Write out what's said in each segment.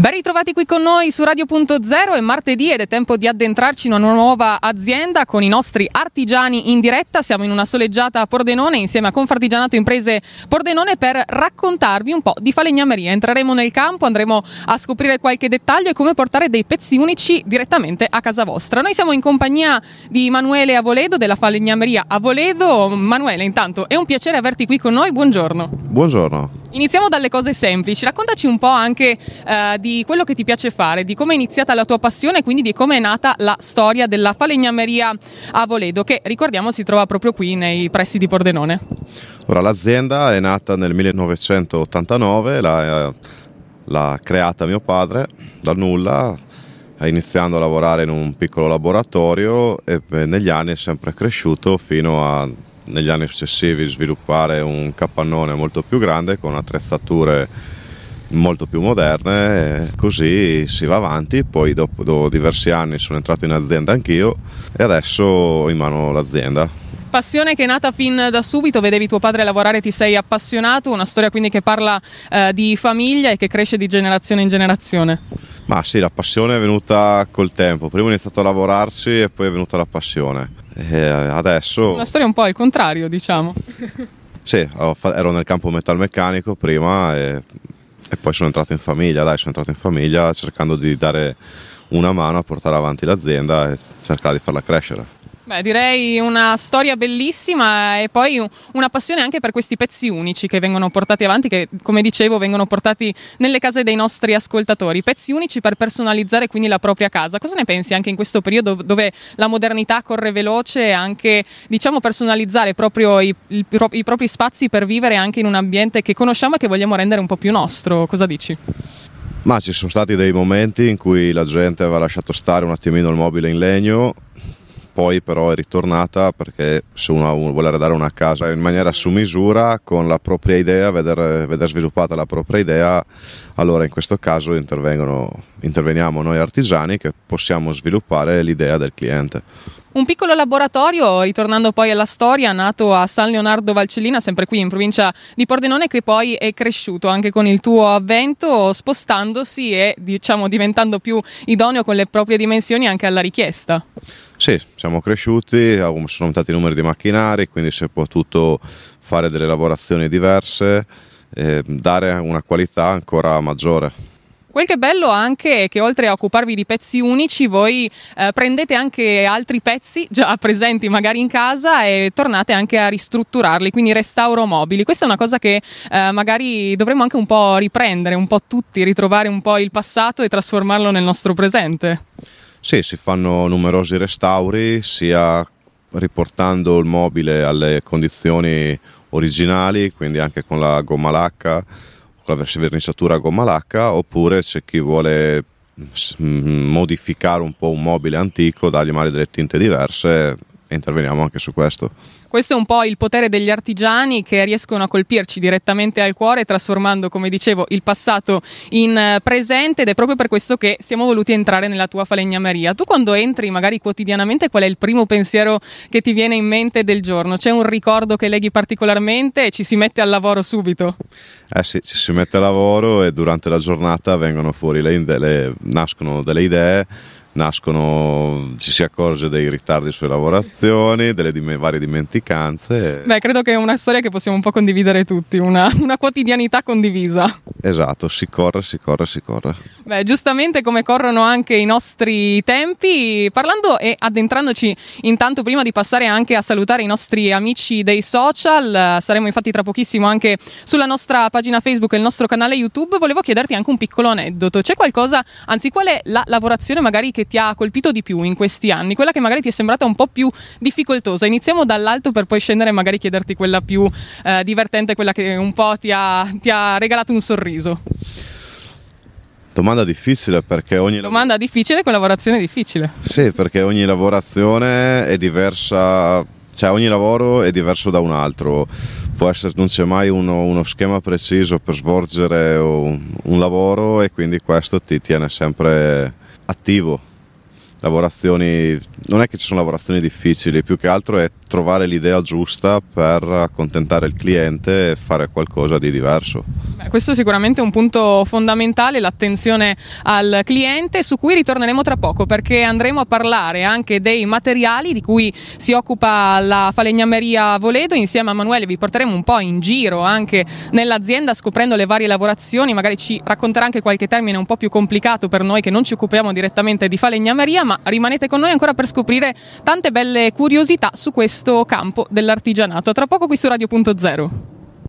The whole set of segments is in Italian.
Ben ritrovati qui con noi su Radio.0, è martedì ed è tempo di addentrarci in una nuova azienda con i nostri artigiani in diretta. Siamo in una soleggiata a Pordenone insieme a Confartigianato Imprese Pordenone per raccontarvi un po' di falegnameria. Entreremo nel campo, andremo a scoprire qualche dettaglio e come portare dei pezzi unici direttamente a casa vostra. Noi siamo in compagnia di Emanuele Avoledo della falegnameria Avoledo. Manuele, intanto è un piacere averti qui con noi, buongiorno. Buongiorno. Iniziamo dalle cose semplici, raccontaci un po' anche eh, di quello che ti piace fare, di come è iniziata la tua passione e quindi di come è nata la storia della falegnameria a Voledo, che ricordiamo si trova proprio qui nei pressi di Pordenone. Ora, l'azienda è nata nel 1989, l'ha, l'ha creata mio padre dal nulla, iniziando a lavorare in un piccolo laboratorio e negli anni è sempre cresciuto fino a negli anni successivi sviluppare un capannone molto più grande con attrezzature molto più moderne, così si va avanti, poi dopo, dopo diversi anni sono entrato in azienda anch'io e adesso ho in mano l'azienda. Passione che è nata fin da subito, vedevi tuo padre lavorare, e ti sei appassionato, una storia quindi che parla eh, di famiglia e che cresce di generazione in generazione. Ma sì, la passione è venuta col tempo, prima ho iniziato a lavorarci e poi è venuta la passione. E adesso... Una storia un po' al contrario, diciamo. sì, ero nel campo metalmeccanico prima e, e poi sono entrato in famiglia, dai, sono entrato in famiglia cercando di dare una mano a portare avanti l'azienda e cercare di farla crescere. Beh, direi una storia bellissima e poi una passione anche per questi pezzi unici che vengono portati avanti, che come dicevo vengono portati nelle case dei nostri ascoltatori. Pezzi unici per personalizzare quindi la propria casa. Cosa ne pensi anche in questo periodo dove la modernità corre veloce e anche diciamo personalizzare proprio i, i, i propri spazi per vivere anche in un ambiente che conosciamo e che vogliamo rendere un po' più nostro? Cosa dici? Ma ci sono stati dei momenti in cui la gente aveva lasciato stare un attimino il mobile in legno poi però è ritornata perché se uno vuole dare una casa in maniera su misura con la propria idea, vedere, vedere sviluppata la propria idea, allora in questo caso interveniamo noi artigiani che possiamo sviluppare l'idea del cliente. Un piccolo laboratorio, ritornando poi alla storia, nato a San Leonardo Valcellina, sempre qui in provincia di Pordenone, che poi è cresciuto anche con il tuo avvento, spostandosi e diciamo diventando più idoneo con le proprie dimensioni anche alla richiesta. Sì, siamo cresciuti, sono aumentati i numeri di macchinari, quindi si è potuto fare delle lavorazioni diverse e dare una qualità ancora maggiore. Quel che è bello anche è che oltre a occuparvi di pezzi unici, voi eh, prendete anche altri pezzi già presenti magari in casa e tornate anche a ristrutturarli, quindi restauro mobili. Questa è una cosa che eh, magari dovremmo anche un po' riprendere, un po' tutti, ritrovare un po' il passato e trasformarlo nel nostro presente. Sì, si fanno numerosi restauri, sia riportando il mobile alle condizioni originali, quindi anche con la gomma lacca, con la verniciatura a gomma lacca, oppure c'è chi vuole modificare un po' un mobile antico, dargli magari delle tinte diverse e interveniamo anche su questo. Questo è un po' il potere degli artigiani che riescono a colpirci direttamente al cuore, trasformando, come dicevo, il passato in eh, presente ed è proprio per questo che siamo voluti entrare nella tua falegnameria. Tu quando entri, magari quotidianamente, qual è il primo pensiero che ti viene in mente del giorno? C'è un ricordo che leghi particolarmente e ci si mette al lavoro subito? Eh sì, ci si mette al lavoro e durante la giornata vengono fuori le, le nascono delle idee nascono, ci si accorge dei ritardi sulle lavorazioni, delle dim- varie dimenticanze. Beh, credo che è una storia che possiamo un po' condividere tutti, una, una, quotidianità condivisa. Esatto, si corre, si corre, si corre. Beh, giustamente come corrono anche i nostri tempi, parlando e addentrandoci intanto prima di passare anche a salutare i nostri amici dei social, saremo infatti tra pochissimo anche sulla nostra pagina Facebook e il nostro canale YouTube, volevo chiederti anche un piccolo aneddoto. C'è qualcosa, anzi qual è la lavorazione magari che che ti ha colpito di più in questi anni? Quella che magari ti è sembrata un po' più difficoltosa? Iniziamo dall'alto per poi scendere e magari chiederti quella più eh, divertente, quella che un po' ti ha, ti ha regalato un sorriso. Domanda difficile perché ogni Domanda difficile con lavorazione difficile. Sì, perché ogni lavorazione è diversa, cioè ogni lavoro è diverso da un altro. Può essere, non c'è mai uno, uno schema preciso per svolgere un, un lavoro e quindi questo ti tiene sempre attivo lavorazioni, non è che ci sono lavorazioni difficili, più che altro è trovare l'idea giusta per accontentare il cliente e fare qualcosa di diverso. Beh, questo è sicuramente un punto fondamentale, l'attenzione al cliente, su cui ritorneremo tra poco perché andremo a parlare anche dei materiali di cui si occupa la falegnameria Voledo. Insieme a Manuele vi porteremo un po' in giro anche nell'azienda scoprendo le varie lavorazioni, magari ci racconterà anche qualche termine un po' più complicato per noi che non ci occupiamo direttamente di falegnameria, ma rimanete con noi ancora per scoprire tante belle curiosità su questo campo dell'artigianato. Tra poco qui su Radio.0.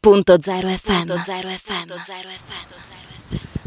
Punto zero FM. Punto zero FM. Punto zero FM.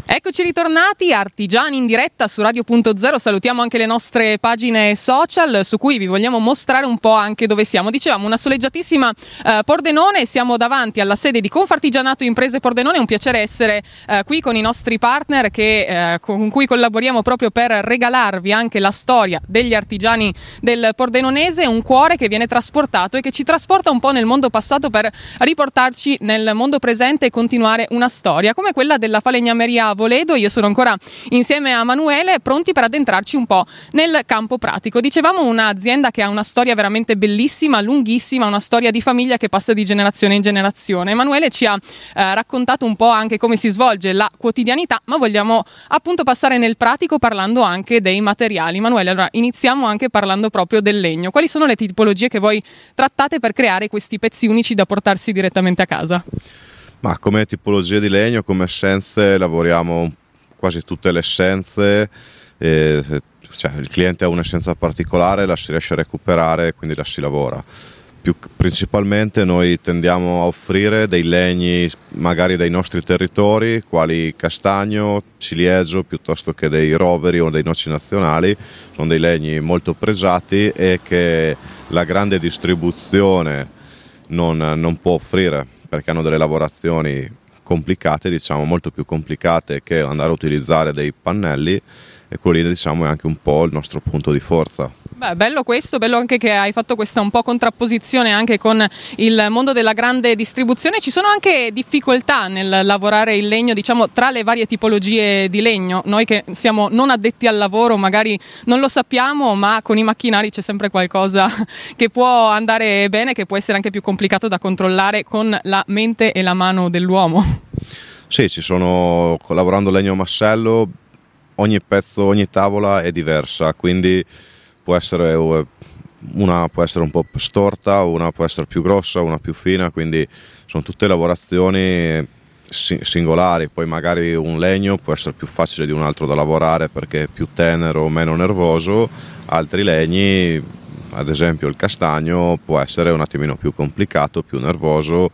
Eccoci ritornati, artigiani in diretta su Radio.0, salutiamo anche le nostre pagine social su cui vi vogliamo mostrare un po' anche dove siamo. Dicevamo una soleggiatissima eh, Pordenone, siamo davanti alla sede di Confartigianato Imprese Pordenone, è un piacere essere eh, qui con i nostri partner che, eh, con cui collaboriamo proprio per regalarvi anche la storia degli artigiani del Pordenonese, un cuore che viene trasportato e che ci trasporta un po' nel mondo passato per riportarci nel mondo presente e continuare una storia come quella della falegnameria Voledo. Io sono ancora insieme a Manuele, pronti per addentrarci un po' nel campo pratico. Dicevamo un'azienda che ha una storia veramente bellissima, lunghissima, una storia di famiglia che passa di generazione in generazione. Emanuele ci ha eh, raccontato un po' anche come si svolge la quotidianità, ma vogliamo appunto passare nel pratico parlando anche dei materiali. Emanuele, allora iniziamo anche parlando proprio del legno. Quali sono le tipologie che voi trattate per creare questi pezzi unici da portarsi direttamente a casa? Ma come tipologia di legno, come essenze, lavoriamo quasi tutte le essenze. E, cioè, il cliente ha un'essenza particolare, la si riesce a recuperare e quindi la si lavora. Più, principalmente noi tendiamo a offrire dei legni magari dai nostri territori, quali castagno, ciliegio, piuttosto che dei roveri o dei noci nazionali. Sono dei legni molto pregiati e che la grande distribuzione non, non può offrire perché hanno delle lavorazioni complicate, diciamo molto più complicate che andare a utilizzare dei pannelli e quello lì diciamo è anche un po' il nostro punto di forza. Beh, bello questo, bello anche che hai fatto questa un po' contrapposizione anche con il mondo della grande distribuzione. Ci sono anche difficoltà nel lavorare il legno, diciamo, tra le varie tipologie di legno. Noi che siamo non addetti al lavoro magari non lo sappiamo, ma con i macchinari c'è sempre qualcosa che può andare bene, che può essere anche più complicato da controllare con la mente e la mano dell'uomo. Sì, ci sono, lavorando legno massello, ogni pezzo, ogni tavola è diversa, quindi può essere, una può essere un po' storta, una può essere più grossa, una più fina, quindi sono tutte lavorazioni singolari, poi magari un legno può essere più facile di un altro da lavorare perché è più tenero o meno nervoso, altri legni, ad esempio il castagno, può essere un attimino più complicato, più nervoso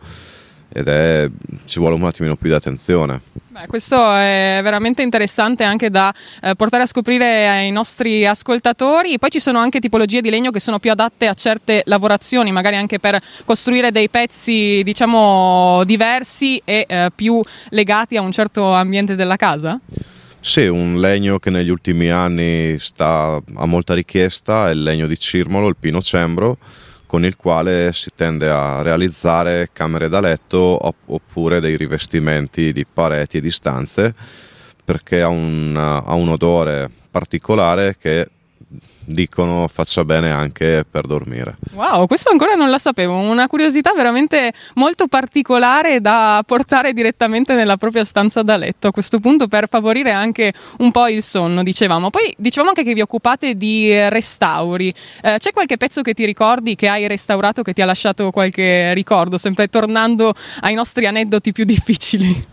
ed è, ci vuole un attimino più di attenzione. Beh, questo è veramente interessante anche da eh, portare a scoprire ai nostri ascoltatori. Poi ci sono anche tipologie di legno che sono più adatte a certe lavorazioni, magari anche per costruire dei pezzi diciamo diversi e eh, più legati a un certo ambiente della casa? Sì, un legno che negli ultimi anni sta, ha molta richiesta è il legno di Cirmolo, il pino cembro con il quale si tende a realizzare camere da letto oppure dei rivestimenti di pareti e di stanze perché ha un, ha un odore particolare che dicono faccia bene anche per dormire. Wow, questo ancora non la sapevo, una curiosità veramente molto particolare da portare direttamente nella propria stanza da letto a questo punto per favorire anche un po' il sonno, dicevamo. Poi dicevamo anche che vi occupate di restauri. Eh, c'è qualche pezzo che ti ricordi che hai restaurato che ti ha lasciato qualche ricordo, sempre tornando ai nostri aneddoti più difficili?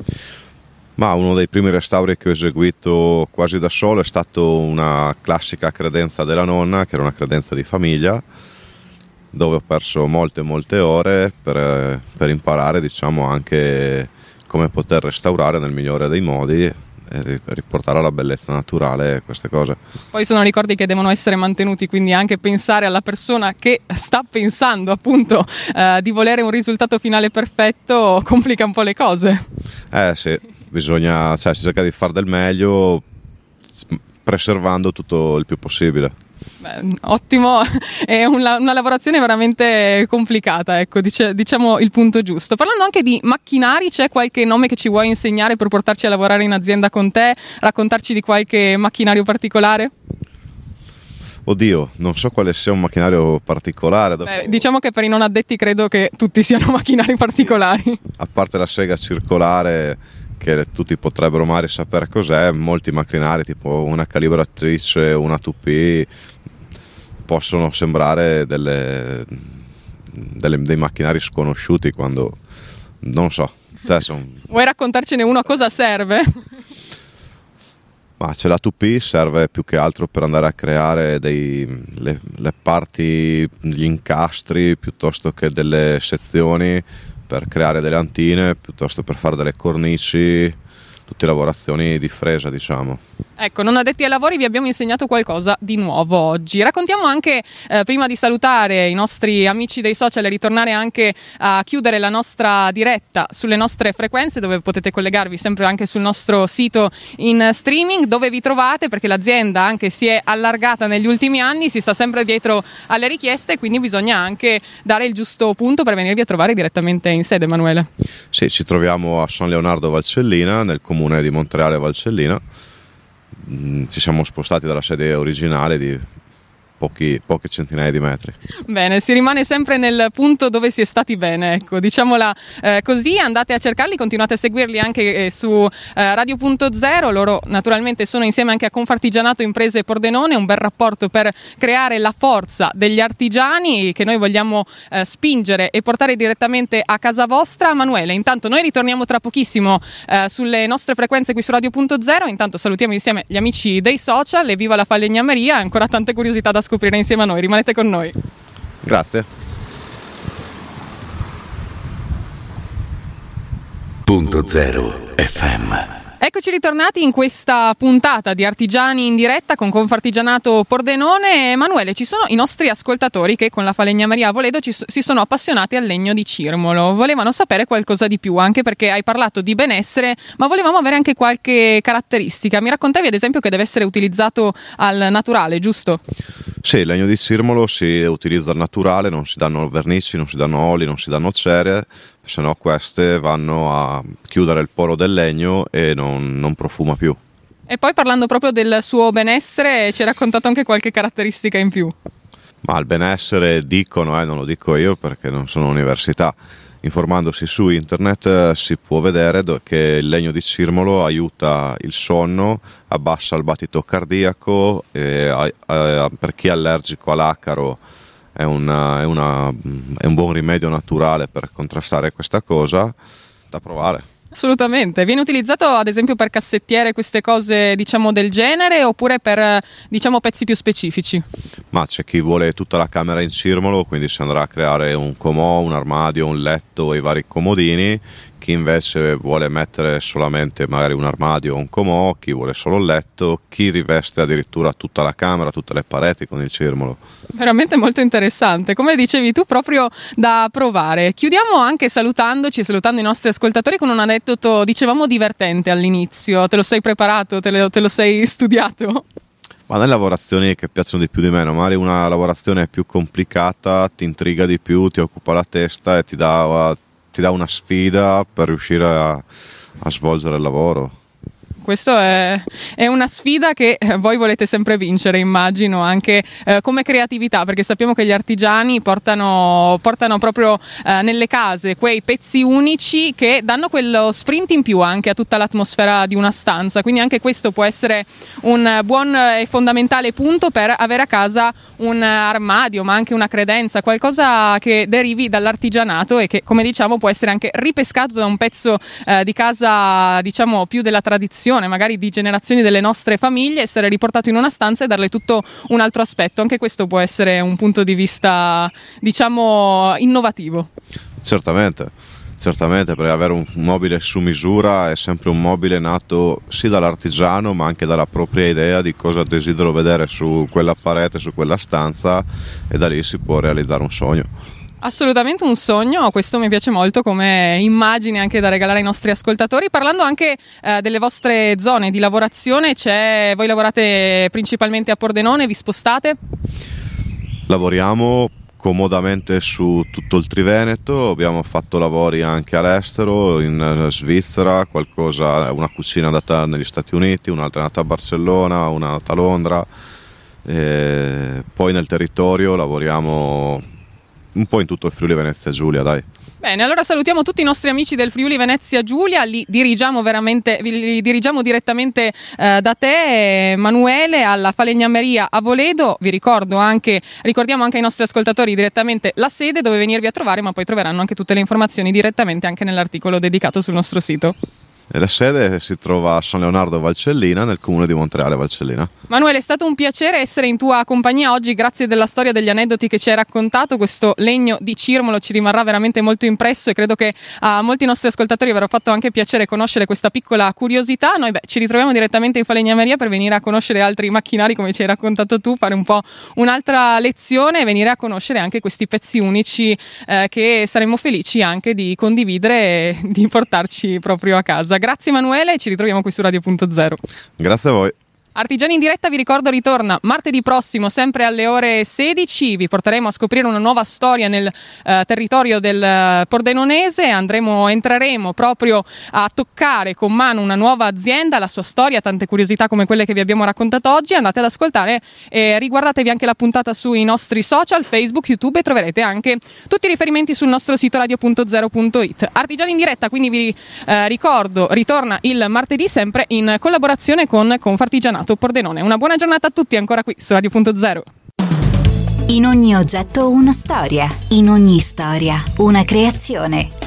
Ma uno dei primi restauri che ho eseguito quasi da solo è stato una classica credenza della nonna, che era una credenza di famiglia, dove ho perso molte molte ore per, per imparare diciamo, anche come poter restaurare nel migliore dei modi e riportare alla bellezza naturale queste cose. Poi sono ricordi che devono essere mantenuti, quindi anche pensare alla persona che sta pensando appunto eh, di volere un risultato finale perfetto complica un po' le cose. Eh sì bisogna, cioè, si cerca di fare del meglio preservando tutto il più possibile. Beh, ottimo, è una, una, lavorazione veramente complicata, ecco, dice, diciamo il punto giusto. Parlando anche di macchinari, c'è qualche nome che ci vuoi insegnare per portarci a lavorare in azienda con te, raccontarci di qualche macchinario particolare? Oddio, non so quale sia un macchinario particolare. Dopo... Beh, diciamo che per i non addetti credo che tutti siano macchinari particolari. A parte la sega circolare che tutti potrebbero magari sapere cos'è, molti macchinari tipo una calibratrice, una 2P possono sembrare delle, delle, dei macchinari sconosciuti quando non so. Son... Vuoi raccontarcene uno a cosa serve? Ma c'è la 2P, serve più che altro per andare a creare dei, le, le parti, gli incastri piuttosto che delle sezioni per creare delle antine, piuttosto per fare delle cornici, tutte lavorazioni di fresa, diciamo. Ecco, non addetti ai lavori vi abbiamo insegnato qualcosa di nuovo oggi. Raccontiamo anche, eh, prima di salutare i nostri amici dei social e ritornare anche a chiudere la nostra diretta sulle nostre frequenze, dove potete collegarvi sempre anche sul nostro sito in streaming, dove vi trovate, perché l'azienda anche si è allargata negli ultimi anni, si sta sempre dietro alle richieste, quindi bisogna anche dare il giusto punto per venirvi a trovare direttamente in sede, Emanuele. Sì, ci troviamo a San Leonardo Valcellina, nel comune di Montereale Valcellina ci siamo spostati dalla sede originale di pochi, poche centinaia di metri. Bene, si rimane sempre nel punto dove si è stati bene, ecco, diciamola eh, così, andate a cercarli, continuate a seguirli anche eh, su eh, Radio.0, loro naturalmente sono insieme anche a Confartigianato Imprese Pordenone, un bel rapporto per creare la forza degli artigiani che noi vogliamo eh, spingere e portare direttamente a casa vostra. Manuele, intanto noi ritorniamo tra pochissimo eh, sulle nostre frequenze qui su Radio.0, intanto salutiamo insieme gli amici dei social e viva la falegnameria, ancora tante curiosità da scoprire insieme a noi. Rimanete con noi. Grazie. Punto zero FM. Eccoci ritornati in questa puntata di Artigiani in diretta con Confartigianato Pordenone. Emanuele, ci sono i nostri ascoltatori che con la falegnameria Voledo ci, si sono appassionati al legno di Cirmolo. Volevano sapere qualcosa di più, anche perché hai parlato di benessere, ma volevamo avere anche qualche caratteristica. Mi raccontavi ad esempio che deve essere utilizzato al naturale, giusto? Sì, il legno di Cirmolo si utilizza al naturale, non si danno vernici, non si danno oli, non si danno cere se no queste vanno a chiudere il poro del legno e non, non profuma più. E poi parlando proprio del suo benessere, ci hai raccontato anche qualche caratteristica in più. Ma il benessere dicono, eh, non lo dico io perché non sono università, informandosi su internet eh, si può vedere che il legno di cirmolo aiuta il sonno, abbassa il battito cardiaco, e, per chi è allergico all'acaro è, una, è, una, è un buon rimedio naturale per contrastare questa cosa da provare. Assolutamente, viene utilizzato ad esempio per cassettiere queste cose diciamo del genere oppure per diciamo pezzi più specifici? Ma c'è chi vuole tutta la camera in cirmolo, quindi si andrà a creare un comò, un armadio, un letto e vari comodini, chi invece vuole mettere solamente magari un armadio o un comò, chi vuole solo il letto, chi riveste addirittura tutta la camera, tutte le pareti con il cirmolo. Veramente molto interessante, come dicevi tu, proprio da provare. Chiudiamo anche salutandoci, salutando i nostri ascoltatori con un aneddoto, dicevamo divertente all'inizio. Te lo sei preparato, te lo, te lo sei studiato? Ma nelle lavorazioni che piacciono di più di meno, magari una lavorazione più complicata ti intriga di più, ti occupa la testa e ti dà, ti dà una sfida per riuscire a, a svolgere il lavoro. Questo è, è, una sfida che eh, voi volete sempre vincere, immagino, anche eh, come creatività, perché sappiamo che gli artigiani portano, portano proprio eh, nelle case quei pezzi unici che danno quello sprint in più anche a tutta l'atmosfera di una stanza. Quindi anche questo può essere un buon e fondamentale punto per avere a casa un armadio, ma anche una credenza, qualcosa che derivi dall'artigianato e che, come diciamo, può essere anche ripescato da un pezzo eh, di casa, diciamo, più della tradizione generazione, magari di generazioni delle nostre famiglie, essere riportato in una stanza e darle tutto un altro aspetto. Anche questo può essere un punto di vista, diciamo, innovativo. Certamente. Certamente, perché avere un mobile su misura è sempre un mobile nato sì dall'artigiano, ma anche dalla propria idea di cosa desidero vedere su quella parete, su quella stanza, e da lì si può realizzare un sogno. Assolutamente un sogno, questo mi piace molto come immagine anche da regalare ai nostri ascoltatori. Parlando anche eh, delle vostre zone di lavorazione, voi lavorate principalmente a Pordenone, vi spostate? Lavoriamo comodamente su tutto il Triveneto, abbiamo fatto lavori anche all'estero, in Svizzera, qualcosa, una cucina andata negli Stati Uniti, un'altra è andata a Barcellona, una è andata a Londra E poi nel territorio lavoriamo un po' in tutto il Friuli Venezia Giulia, dai. Bene, allora salutiamo tutti i nostri amici del Friuli Venezia Giulia, li dirigiamo, li dirigiamo direttamente eh, da te Emanuele alla Falegnameria a Voledo, vi ricordo anche, ricordiamo anche ai nostri ascoltatori direttamente la sede dove venirvi a trovare, ma poi troveranno anche tutte le informazioni direttamente anche nell'articolo dedicato sul nostro sito. La sede si trova a San Leonardo Valcellina, nel comune di Montreale Valcellina. Manuele, è stato un piacere essere in tua compagnia oggi, grazie della storia degli aneddoti che ci hai raccontato. Questo legno di Cirmolo ci rimarrà veramente molto impresso e credo che a molti nostri ascoltatori avrà fatto anche piacere conoscere questa piccola curiosità. Noi beh, ci ritroviamo direttamente in Falegnameria per venire a conoscere altri macchinari come ci hai raccontato tu, fare un po' un'altra lezione e venire a conoscere anche questi pezzi unici eh, che saremmo felici anche di condividere e di portarci proprio a casa. Grazie Emanuele e ci ritroviamo qui su Radio.0. Grazie a voi. Artigiani in diretta, vi ricordo, ritorna martedì prossimo, sempre alle ore 16. Vi porteremo a scoprire una nuova storia nel eh, territorio del eh, Pordenonese. Andremo, entreremo proprio a toccare con mano una nuova azienda, la sua storia, tante curiosità come quelle che vi abbiamo raccontato oggi. Andate ad ascoltare e riguardatevi anche la puntata sui nostri social, Facebook, YouTube e troverete anche tutti i riferimenti sul nostro sito radio.0.it. Artigiani in diretta, quindi vi eh, ricordo, ritorna il martedì sempre in collaborazione con Confartigianato. Pordenone. Una buona giornata a tutti ancora qui su Radio.0. In ogni oggetto una storia, in ogni storia una creazione.